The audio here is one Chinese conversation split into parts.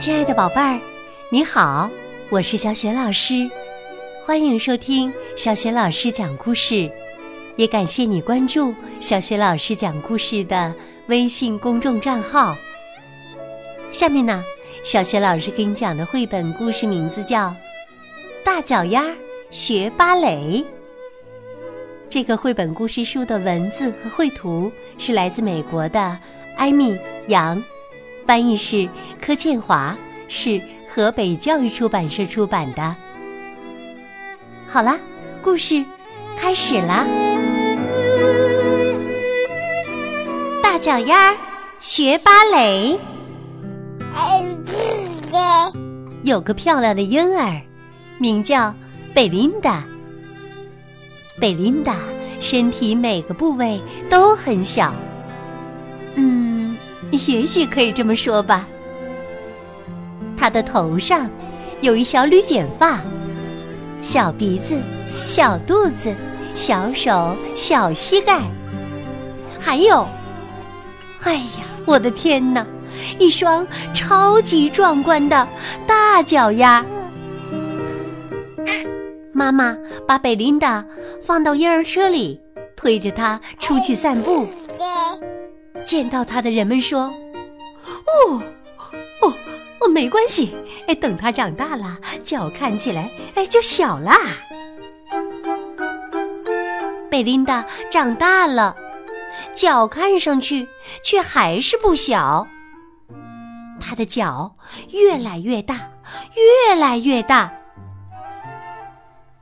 亲爱的宝贝儿，你好，我是小雪老师，欢迎收听小雪老师讲故事，也感谢你关注小雪老师讲故事的微信公众账号。下面呢，小雪老师给你讲的绘本故事名字叫《大脚丫学芭蕾》。这个绘本故事书的文字和绘图是来自美国的艾米杨。翻译是柯倩华，是河北教育出版社出版的。好啦，故事开始啦！大脚丫学芭蕾。有个漂亮的婴儿，名叫贝琳达。贝琳达身体每个部位都很小。也许可以这么说吧。他的头上有一小缕卷发，小鼻子、小肚子、小手、小膝盖，还有，哎呀，我的天哪，一双超级壮观的大脚丫！妈妈把贝琳达放到婴儿车里，推着她出去散步。见到他的人们说：“哦，哦，哦，没关系，哎，等他长大了，脚看起来哎就小啦。”贝琳达长大了，脚看上去却还是不小。她的脚越来越大，越来越大。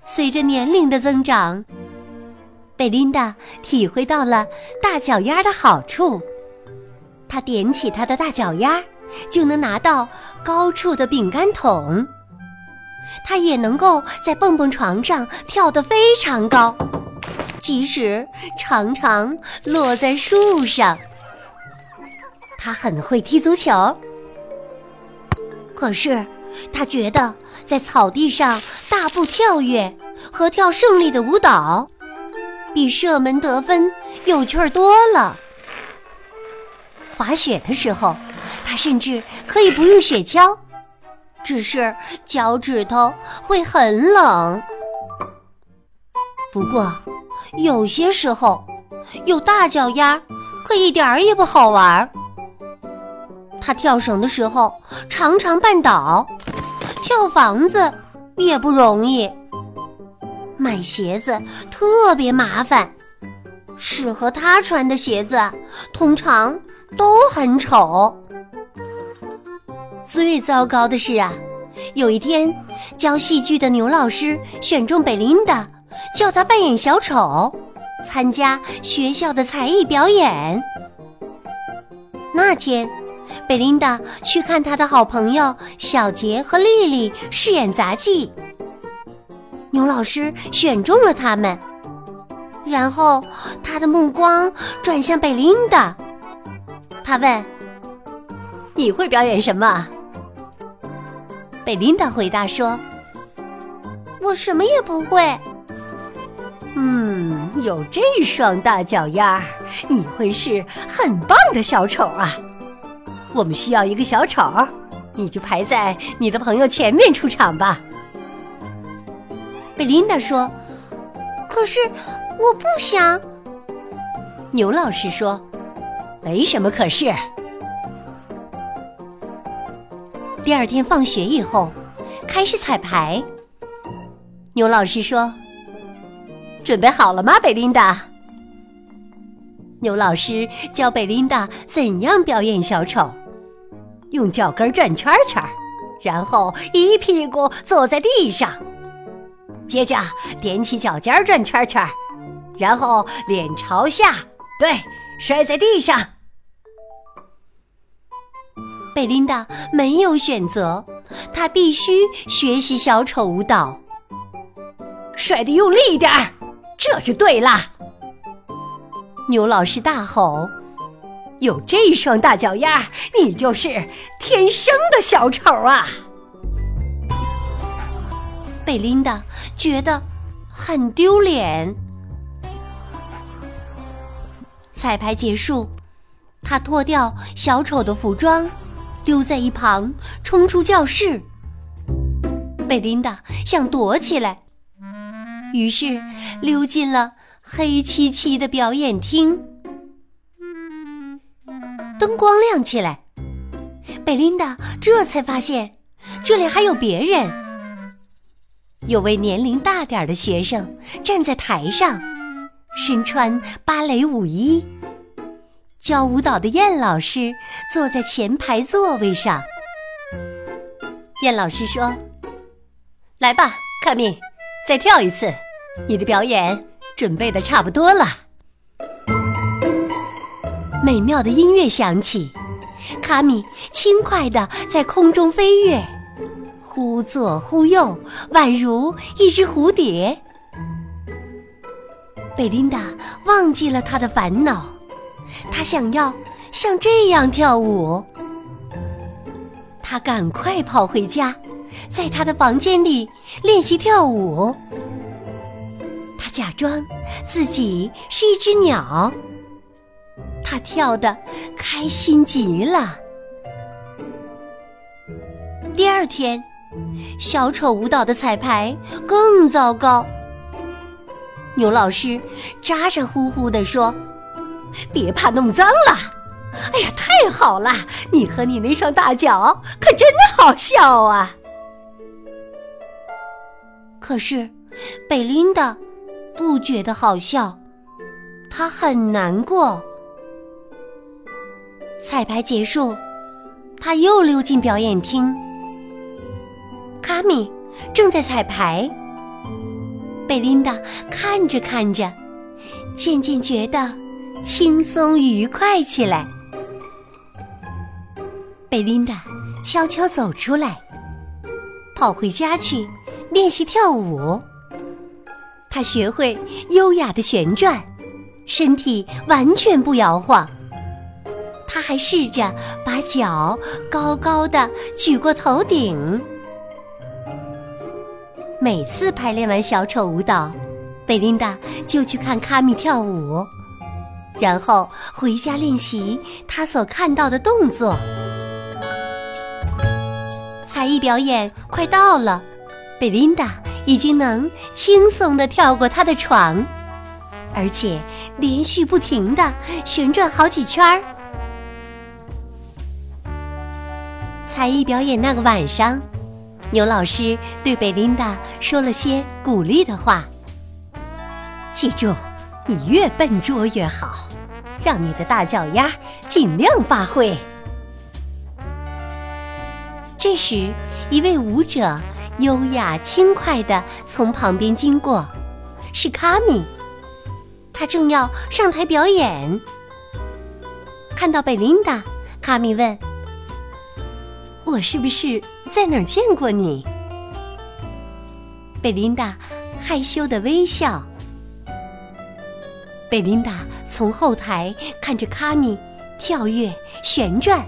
随着年龄的增长，贝琳达体会到了大脚丫的好处。他踮起他的大脚丫，就能拿到高处的饼干桶。他也能够在蹦蹦床上跳得非常高，即使常常落在树上。他很会踢足球，可是他觉得在草地上大步跳跃和跳胜利的舞蹈，比射门得分有趣儿多了。滑雪的时候，他甚至可以不用雪橇，只是脚趾头会很冷。不过，有些时候有大脚丫可一点儿也不好玩。他跳绳的时候常常绊倒，跳房子也不容易，买鞋子特别麻烦，适合他穿的鞋子通常。都很丑。最糟糕的是啊，有一天教戏剧的牛老师选中贝琳达，叫她扮演小丑，参加学校的才艺表演。那天，贝琳达去看她的好朋友小杰和丽丽饰演杂技。牛老师选中了他们，然后他的目光转向贝琳达。他问：“你会表演什么？”贝琳达回答说：“我什么也不会。”嗯，有这双大脚丫，你会是很棒的小丑啊！我们需要一个小丑，你就排在你的朋友前面出场吧。贝琳达说：“可是我不想。”牛老师说。没什么可是。第二天放学以后，开始彩排。牛老师说：“准备好了吗，贝琳达？”牛老师教贝琳达怎样表演小丑：用脚跟转圈圈，然后一屁股坐在地上，接着踮起脚尖转圈圈，然后脸朝下，对。摔在地上，贝琳达没有选择，她必须学习小丑舞蹈。甩得用力一点儿，这就对了。牛老师大吼：“有这双大脚丫，你就是天生的小丑啊！”贝琳达觉得很丢脸。彩排结束，他脱掉小丑的服装，丢在一旁，冲出教室。贝琳达想躲起来，于是溜进了黑漆漆的表演厅。灯光亮起来，贝琳达这才发现这里还有别人。有位年龄大点的学生站在台上，身穿芭蕾舞衣。教舞蹈的燕老师坐在前排座位上。燕老师说：“来吧，卡米，再跳一次。你的表演准备的差不多了。”美妙的音乐响起，卡米轻快的在空中飞跃，忽左忽右，宛如一只蝴蝶。贝琳达忘记了她的烦恼。他想要像这样跳舞，他赶快跑回家，在他的房间里练习跳舞。他假装自己是一只鸟，他跳的开心极了。第二天，小丑舞蹈的彩排更糟糕。牛老师咋咋呼呼地说。别怕弄脏了！哎呀，太好了！你和你那双大脚可真好笑啊！可是，贝琳达不觉得好笑，她很难过。彩排结束，她又溜进表演厅。卡米正在彩排，贝琳达看着看着，渐渐觉得。轻松愉快起来。贝琳达悄悄走出来，跑回家去练习跳舞。她学会优雅的旋转，身体完全不摇晃。她还试着把脚高高的举过头顶。每次排练完小丑舞蹈，贝琳达就去看卡米跳舞。然后回家练习他所看到的动作。才艺表演快到了，贝琳达已经能轻松地跳过他的床，而且连续不停地旋转好几圈儿。才艺表演那个晚上，牛老师对贝琳达说了些鼓励的话：“记住，你越笨拙越好。”让你的大脚丫尽量发挥。这时，一位舞者优雅轻快地从旁边经过，是卡米。他正要上台表演，看到贝琳达，卡米问：“我是不是在哪儿见过你？”贝琳达害羞的微笑。贝琳达。从后台看着卡米跳跃旋转，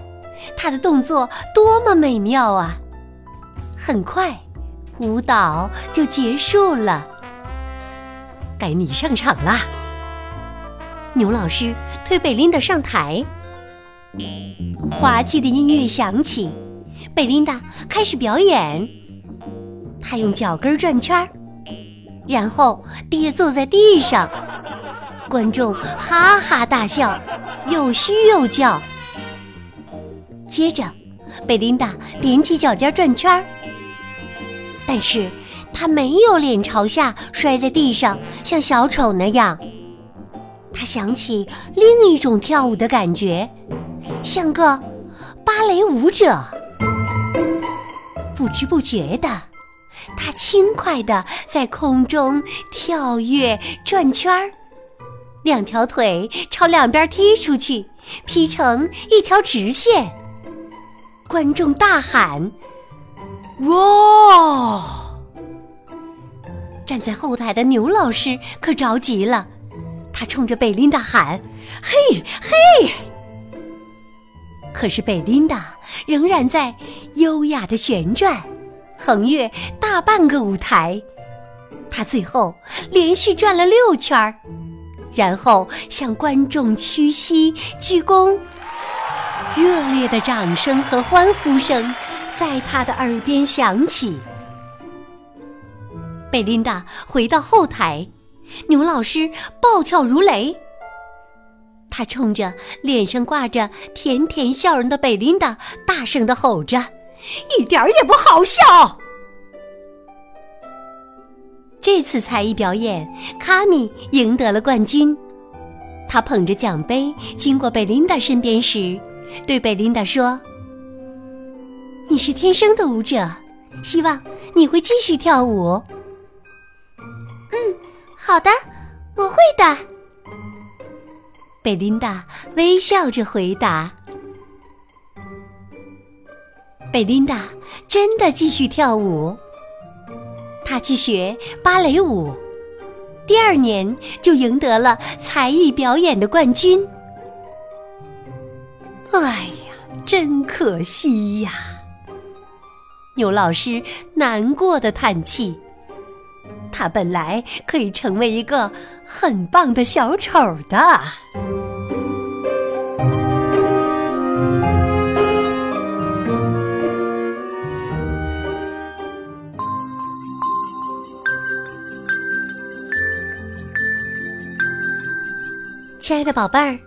他的动作多么美妙啊！很快，舞蹈就结束了。该你上场啦！牛老师推贝琳达上台，滑稽的音乐响起，贝琳达开始表演。她用脚跟转圈，然后跌坐在地上。观众哈哈大笑，又嘘又叫。接着，贝琳达踮起脚尖转圈儿，但是她没有脸朝下摔在地上，像小丑那样。她想起另一种跳舞的感觉，像个芭蕾舞者。不知不觉的，她轻快的在空中跳跃转圈儿。两条腿朝两边踢出去，劈成一条直线。观众大喊：“哇！”站在后台的牛老师可着急了，他冲着贝琳达喊：“嘿，嘿！”可是贝琳达仍然在优雅的旋转，横越大半个舞台。他最后连续转了六圈儿。然后向观众屈膝鞠躬，热烈的掌声和欢呼声在他的耳边响起。贝琳达回到后台，牛老师暴跳如雷。他冲着脸上挂着甜甜笑容的贝琳达大声的吼着：“一点儿也不好笑！”这次才艺表演，卡米赢得了冠军。他捧着奖杯经过贝琳达身边时，对贝琳达说：“你是天生的舞者，希望你会继续跳舞。”“嗯，好的，我会的。”贝琳达微笑着回答。贝琳达真的继续跳舞。他去学芭蕾舞，第二年就赢得了才艺表演的冠军。哎呀，真可惜呀！牛老师难过的叹气。他本来可以成为一个很棒的小丑的。亲爱的宝贝儿，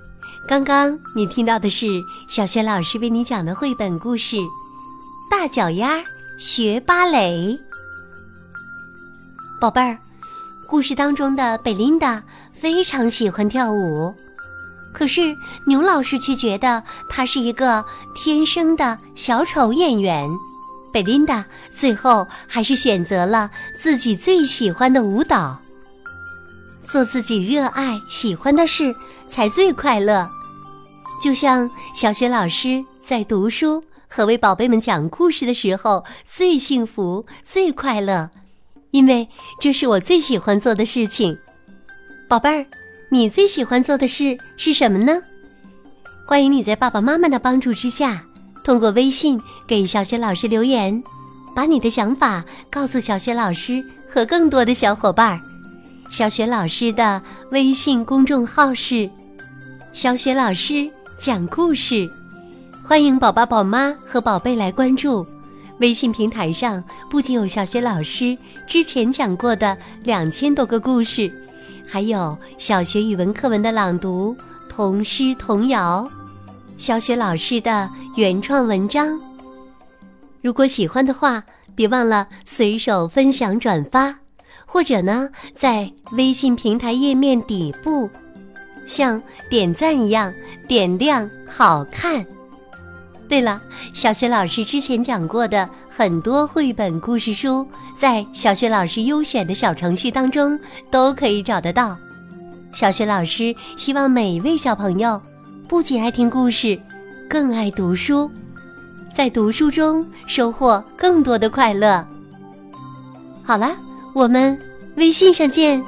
刚刚你听到的是小轩老师为你讲的绘本故事《大脚丫学芭蕾》。宝贝儿，故事当中的贝琳达非常喜欢跳舞，可是牛老师却觉得她是一个天生的小丑演员。贝琳达最后还是选择了自己最喜欢的舞蹈。做自己热爱、喜欢的事才最快乐。就像小雪老师在读书和为宝贝们讲故事的时候最幸福、最快乐。因为这是我最喜欢做的事情，宝贝儿，你最喜欢做的事是什么呢？欢迎你在爸爸妈妈的帮助之下，通过微信给小雪老师留言，把你的想法告诉小雪老师和更多的小伙伴。小雪老师的微信公众号是“小雪老师讲故事”，欢迎宝宝、宝妈和宝贝来关注。微信平台上不仅有小雪老师之前讲过的两千多个故事，还有小学语文课文的朗读、童诗童谣，小雪老师的原创文章。如果喜欢的话，别忘了随手分享转发，或者呢，在微信平台页面底部，像点赞一样点亮“好看”。对了，小雪老师之前讲过的很多绘本故事书，在小雪老师优选的小程序当中都可以找得到。小雪老师希望每位小朋友不仅爱听故事，更爱读书，在读书中收获更多的快乐。好了，我们微信上见。